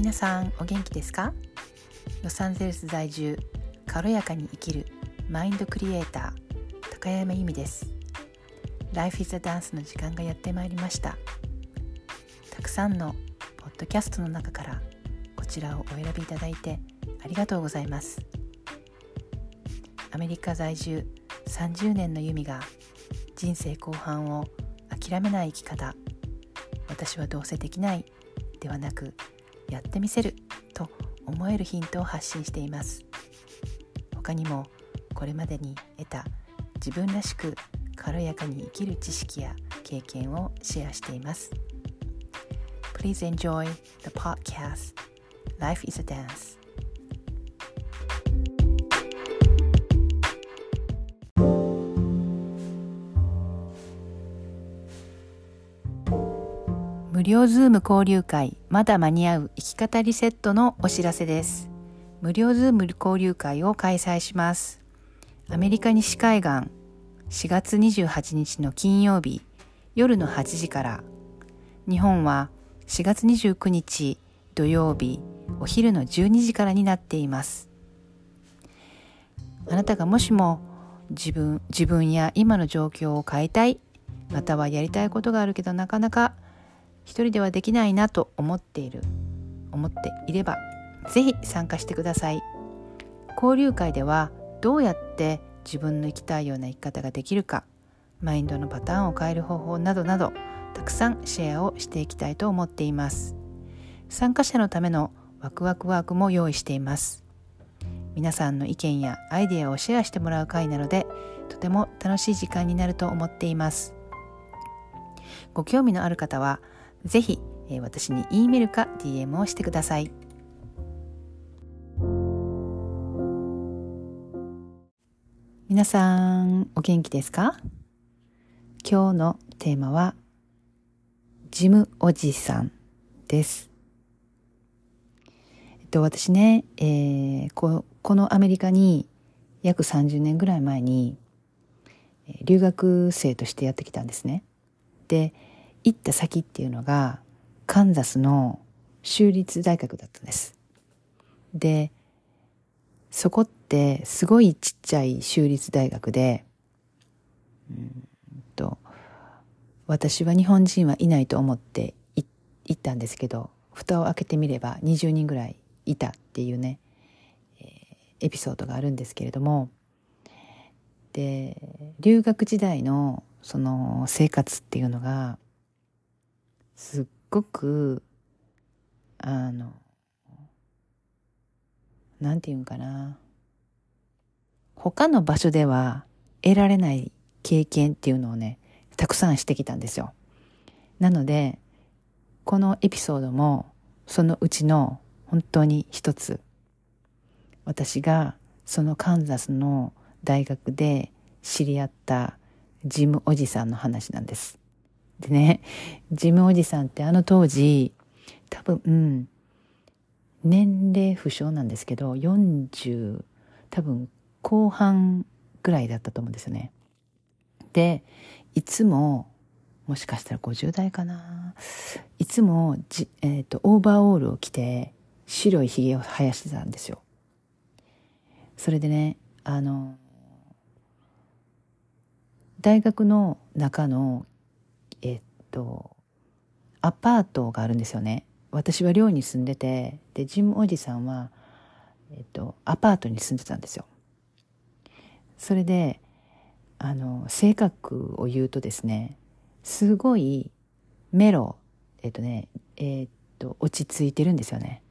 皆さんお元気ですか？ロサンゼルス在住軽やかに生きるマインドクリエイター高山由美です。Life is a Dance の時間がやってまいりました。たくさんのポッドキャストの中からこちらをお選びいただいてありがとうございます。アメリカ在住30年の由美が人生後半を諦めない生き方。私はどうせできないではなくやってみせると思えるヒントを発信しています。他にもこれまでに得た自分らしく軽やかに生きる知識や経験をシェアしています。Please enjoy the podcast. Life is a Dance. 無料 Zoom 交流会まだ間に合う生き方リセットのお知らせです。無料 Zoom 交流会を開催します。アメリカ西海岸4月28日の金曜日夜の8時から。日本は4月29日土曜日お昼の12時からになっています。あなたがもしも自分自分や今の状況を変えたいまたはやりたいことがあるけどなかなか一人ではできないなと思っている思っていればぜひ参加してください。交流会ではどうやって自分の生きたいような生き方ができるかマインドのパターンを変える方法などなどたくさんシェアをしていきたいと思っています。参加者のためのワクワクワークも用意しています。皆さんの意見やアイデアをシェアしてもらう会なのでとても楽しい時間になると思っています。ご興味のある方はぜひ、えー、私に E メールか DM をしてください。皆さんお元気ですか？今日のテーマはジムおじさんです。えっと私ね、えー、ここのアメリカに約30年ぐらい前に留学生としてやってきたんですね。で、行った先っていうのがカンザスの州立大学だったんです。で、そこってすごいちっちゃい州立大学で、うんと、私は日本人はいないと思って行ったんですけど、蓋を開けてみれば20人ぐらいいたっていうね、えー、エピソードがあるんですけれども、で、留学時代のその生活っていうのが、すっごくあのなんて言うんかな他の場所では得られない経験っていうのをねたくさんしてきたんですよ。なのでこのエピソードもそのうちの本当に一つ私がそのカンザスの大学で知り合ったジムおじさんの話なんです。でね、ジムおじさんってあの当時、多分、うん、年齢不詳なんですけど、40、多分後半ぐらいだったと思うんですよね。で、いつも、もしかしたら50代かな。いつもじ、えっ、ー、と、オーバーオールを着て、白い髭を生やしてたんですよ。それでね、あの、大学の中のえっとアパートがあるんですよね。私は寮に住んでてでジムおじさんは、えっと、アパートに住んでたんですよ。それであの性格を言うとですねすごいメロえっとねえっと落ち着いてるんですよね。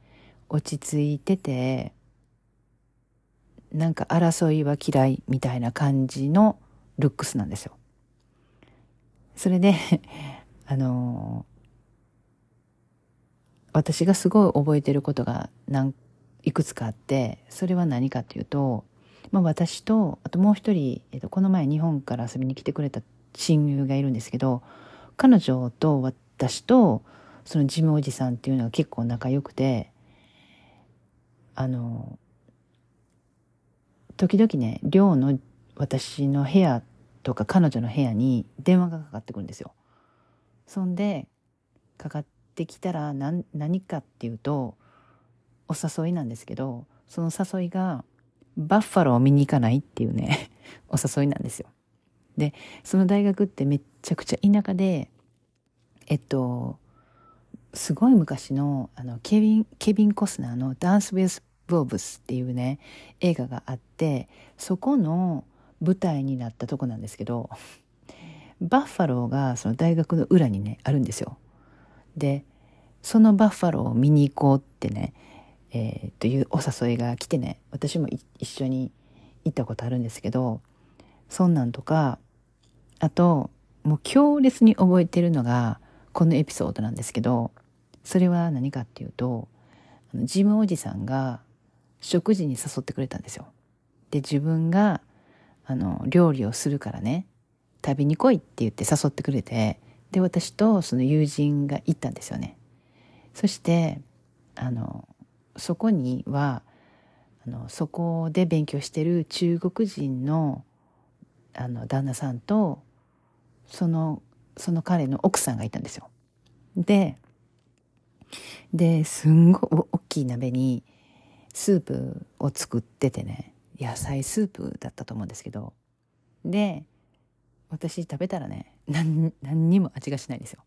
落ち着いててなんか争いは嫌いみたいな感じのルックスなんですよ。それであの私がすごい覚えてることが何いくつかあってそれは何かっていうと、まあ、私とあともう一人、えっと、この前日本から遊びに来てくれた親友がいるんですけど彼女と私とそのジムおじさんっていうのが結構仲良くてあの時々ね寮の私の部屋とか彼女の部屋に電話がかかってくるんですよ。そんでかかってきたら何何かっていうとお誘いなんですけど、その誘いが、バッファローを見に行かないっていうね、お誘いなんですよ。で、その大学ってめっちゃくちゃ田舎で、えっと、すごい昔の、あの、ケビン、ケビン・コスナーのダンス・ウィズ・ボーブスっていうね、映画があって、そこの舞台になったとこなんですけど、バッファローがその大学の裏にね、あるんですよ。で、そのバッファローを見に行こうってね、えー、というお誘いが来てね、私も一緒に行ったことあるんですけど、そんなんとか、あと、もう強烈に覚えてるのが、このエピソードなんですけど、それは何かっていうと、ジムおじさんが食事に誘ってくれたんですよ。で、自分が、あの、料理をするからね、食べに来いって言って誘ってくれて、で、私とその友人が行ったんですよね。そして、あの、そこには、あの、そこで勉強してる中国人の、あの、旦那さんと、その、その彼の奥さんがいたんですよ。で、で、すんごい大きい鍋にスープを作っててね、野菜スープだったと思うんですけど、で、私食べたらね、何、何にも味がしないんですよ。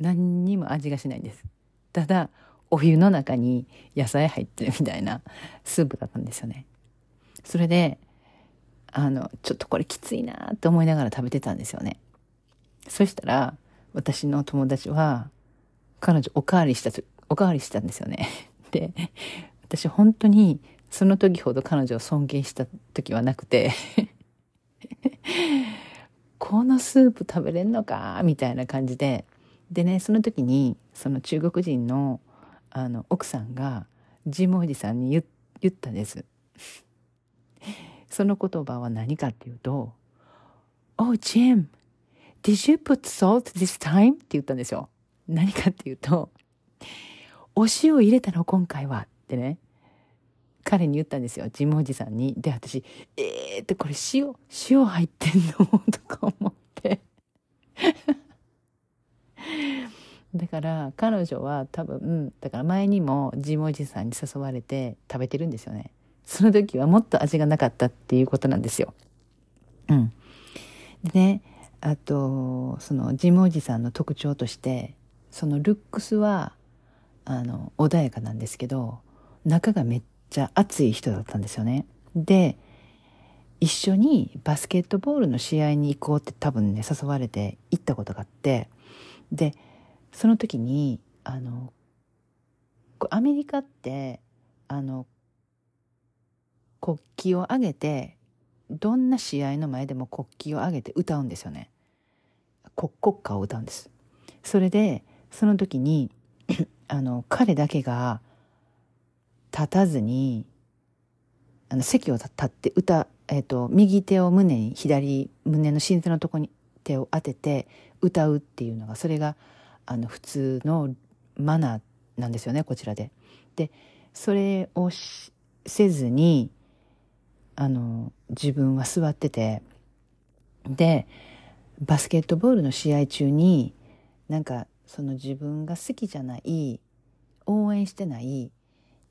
何にも味がしないんです。ただ、お湯の中に野菜入ってるみたいなスープだったんですよね。それで、あの、ちょっとこれきついなって思いながら食べてたんですよね。そしたら、私の友達は、彼女おかわりした、おかわりしたんですよね。で、私本当にその時ほど彼女を尊敬した時はなくて このスープ食べれんのか？みたいな感じで。でね、その時に、その中国人の、あの、奥さんが、ジムおじさんに言言ったんです。その言葉は何かっていうと、Oh, Jim, did you put salt this time? って言ったんですよ。何かっていうと、お塩入れたの今回はってね、彼に言ったんですよ。ジムおじさんに。で、私、えーってこれ塩、塩入ってんの？とか思って。だから彼女は多分、だから前にもジムおじさんに誘われて食べてるんですよね。その時はもっと味がなかったっていうことなんですよ。うん。でね、あと、そのジムおじさんの特徴として、そのルックスは、あの、穏やかなんですけど、中がめっちゃ熱い人だったんですよね。で、一緒にバスケットボールの試合に行こうって多分ね、誘われて行ったことがあって、で、その時に、あの、アメリカって、あの、国旗を上げて、どんな試合の前でも国旗を上げて歌うんですよね。国国歌を歌うんです。それで、その時に、あの、彼だけが立たずに、あの、席を立って歌、えっ、ー、と、右手を胸に、左、胸の心臓のとこに手を当てて歌うっていうのが、それが、あの、普通のマナーなんですよね、こちらで。で、それをせずに、あの、自分は座ってて、で、バスケットボールの試合中に、なんか、その自分が好きじゃない、応援してない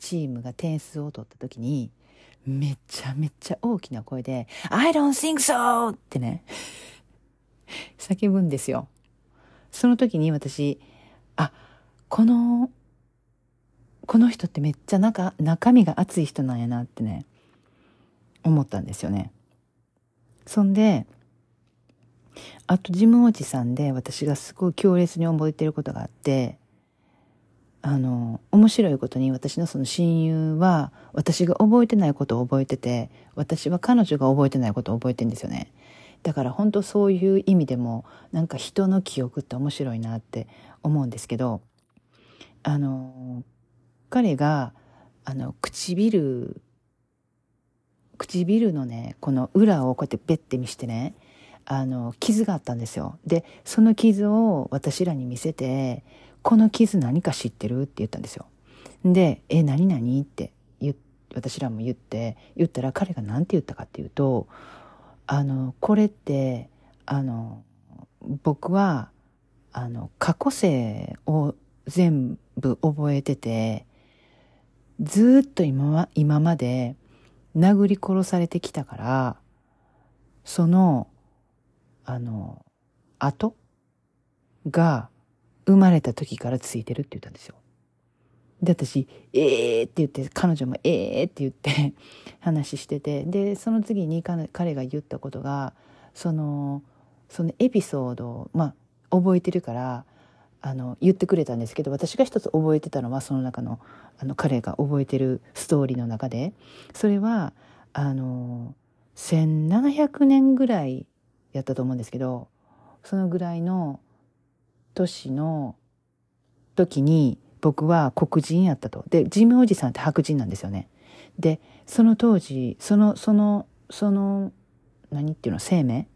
チームが点数を取った時に、めちゃめちゃ大きな声で、I don't think so! ってね、叫ぶんですよ。その時に私、あ、この、この人ってめっちゃ中、中身が熱い人なんやなってね、思ったんですよね。そんで、あとジムおじさんで私がすごい強烈に覚えてることがあって、あの、面白いことに私のその親友は私が覚えてないことを覚えてて、私は彼女が覚えてないことを覚えてんですよね。だから本当そういう意味でもなんか人の記憶って面白いなって思うんですけど、あの、彼が、あの、唇、唇のね、この裏をこうやってベッて見してね、あの、傷があったんですよ。で、その傷を私らに見せて、この傷何か知ってる？って言ったんですよ。で、え、何何って言私らも言って、言ったら彼が何て言ったかっていうと、あの、これって、あの、僕は、あの、過去性を全部覚えてて、ずっと今今まで殴り殺されてきたからそのあの後が生まれた時からついてるって言ったんですよ。で、私、ええー、って言って、彼女もええー、って言って話してて、で、その次に彼が言ったことが、その、そのエピソードを、まあ、覚えてるから、あの、言ってくれたんですけど、私が一つ覚えてたのは、その中の、あの、彼が覚えてるストーリーの中で、それは、あの、1700年ぐらいやったと思うんですけど、そのぐらいの年の時に、僕は黒人やったと。で、ジムおじさんって白人なんですよね。で、その当時、その、その、その、何っていうの、生命？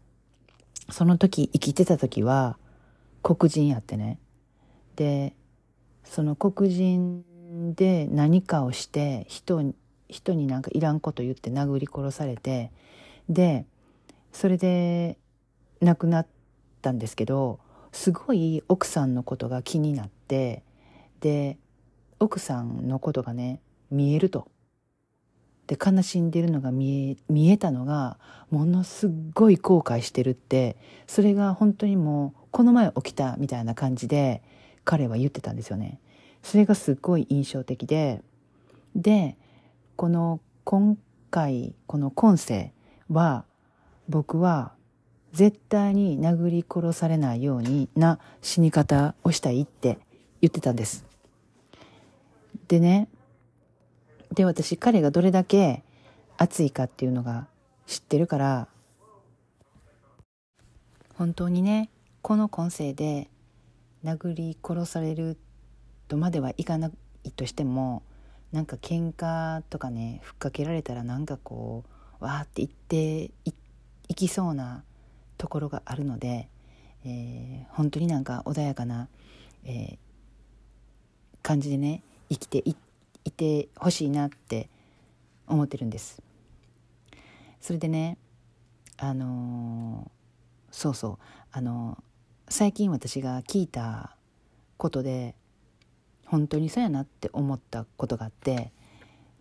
その時、生きてた時は、黒人やってね。で、その黒人で何かをして、人、人になんかいらんこと言って殴り殺されて、で、それで亡くなったんですけど、すごい奥さんのことが気になって、で奥さんのことがね見えると。で悲しんでるのが見え見えたのがものすっごい後悔してるってそれが本当にもうこの前起きたみたいな感じで彼は言ってたんですよね。それがすっごい印象的ででこの今回この今世は僕は絶対に殴り殺されないようにな死に方をしたいって言ってたんです。でね、で、私、彼がどれだけ熱いかっていうのが知ってるから、本当にね、この今世で殴り殺されるとまではいかないとしても、なんか喧嘩とかね、ふっかけられたらなんかこう、わーって言っていきそうなところがあるので、えー、本当になんか穏やかな、えー、感じでね生きていいてほしいなって思ってるんです。それでねあのー、そうそうあのー、最近私が聞いたことで本当にそうやなって思ったことがあって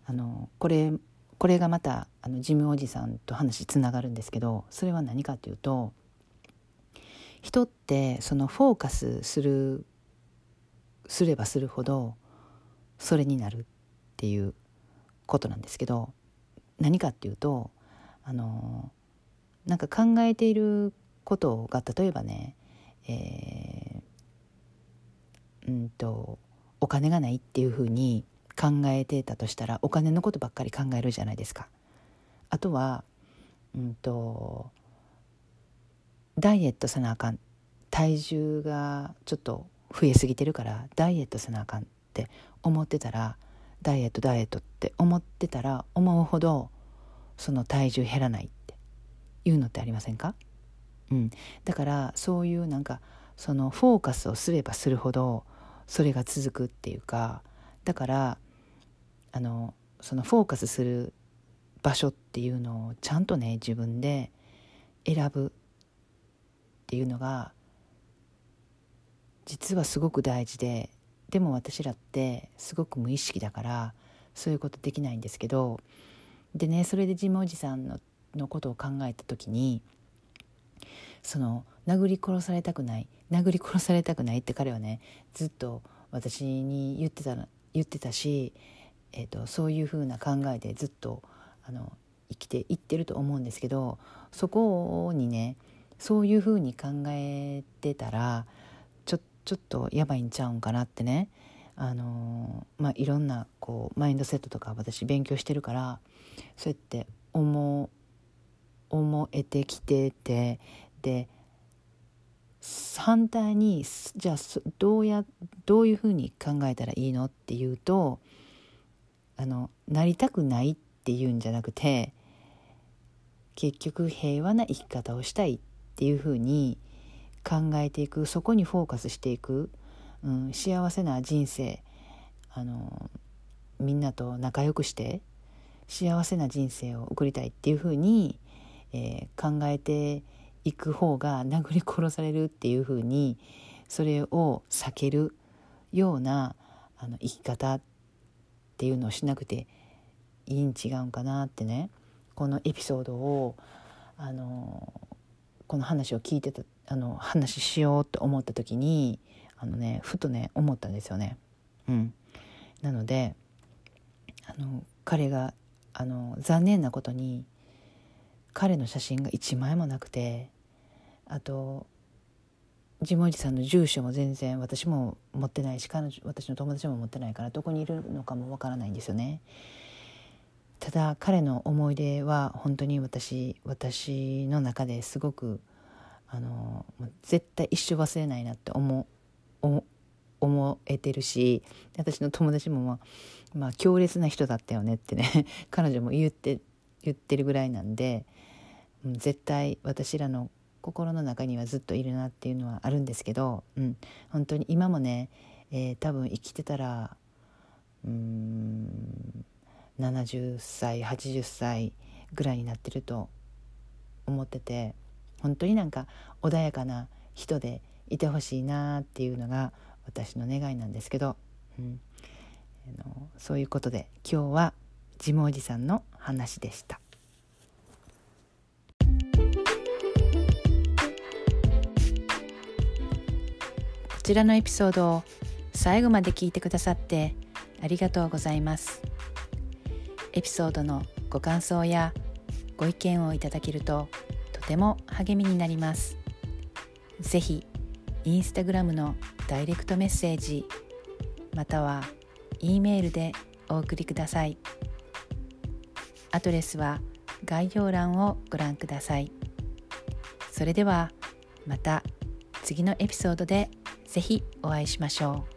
あのこれこれがまたあのジムおじさんと話つながるんですけどそれは何かっていうと人ってそのフォーカスするすればするほどそれになるっていうことなんですけど何かっていうとあのなんか考えていることが例えばね、えー、うんとお金がないっていうふうに考えてたとしたらお金のことばっかり考えるじゃないですか。あとは、うんと、ダイエットせなあかん。体重がちょっと増えすぎてるからダイエットせなあかんって思ってたらダイエットダイエットって思ってたら思うほどその体重減らないっていうのってありませんか、うん、だからそういうなんかそのフォーカスをすればするほどそれが続くっていうかだからあのそのフォーカスする場所っていうのをちゃんとね自分で選ぶっていうのが実はすごく大事ででも私らってすごく無意識だからそういうことできないんですけどでねそれでジムおじさんののことを考えた時にその殴り殺されたくない殴り殺されたくないって彼はねずっと私に言ってた言ってたし、えーと、そういうふうな考えでずっとあの生きていってると思うんですけどそこにねそういうふうに考えてたらちょっとやばいんちゃうんかなってねあのまあいろんなこうマインドセットとか私勉強してるからそうやって思思えてきててで反対にじゃあどうやどういうふうに考えたらいいのっていうとあのなりたくないっていうんじゃなくて結局平和な生き方をしたいっていうふうに考えていくそこにフォーカスしていく、うん、幸せな人生あのみんなと仲良くして幸せな人生を送りたいっていうふうに、えー、考えていく方が殴り殺されるっていうふうにそれを避けるようなあの生き方ってっていうのをしなくていいん違うんかなってねこのエピソードをあのこの話を聞いてたあの話しようと思った時にあのねふとね思ったんですよね。うん、なのであの彼があの残念なことに彼の写真が1枚もなくてあとジモおじさんの住所も全然私も持ってないし彼女私の友達も持ってないからどこにいるのかもわからないんですよね。ただ彼の思い出は本当に私私の中ですごくあの絶対一生忘れないなって思思えてるし私の友達も、まあ、まあ強烈な人だったよねってね 彼女も言って言ってるぐらいなんで、絶対私らの心の中にはずっといるなっていうのはあるんですけど、うん、本当に今もね、えー、多分生きてたらうん70歳80歳ぐらいになってると思ってて本当になんか穏やかな人でいてほしいなっていうのが私の願いなんですけど、うん、あのそういうことで今日はジムおじさんの話でした。ちらのエピソードを最後まで聞いてくださってありがとうございます。エピソードのご感想やご意見をいただけるととても励みになります。ぜひインスタグラムのダイレクトメッセージまたは E メールでお送りくださいアドレスは概要欄をご覧くださいそれではまた次のエピソードでぜひお会いしましょう。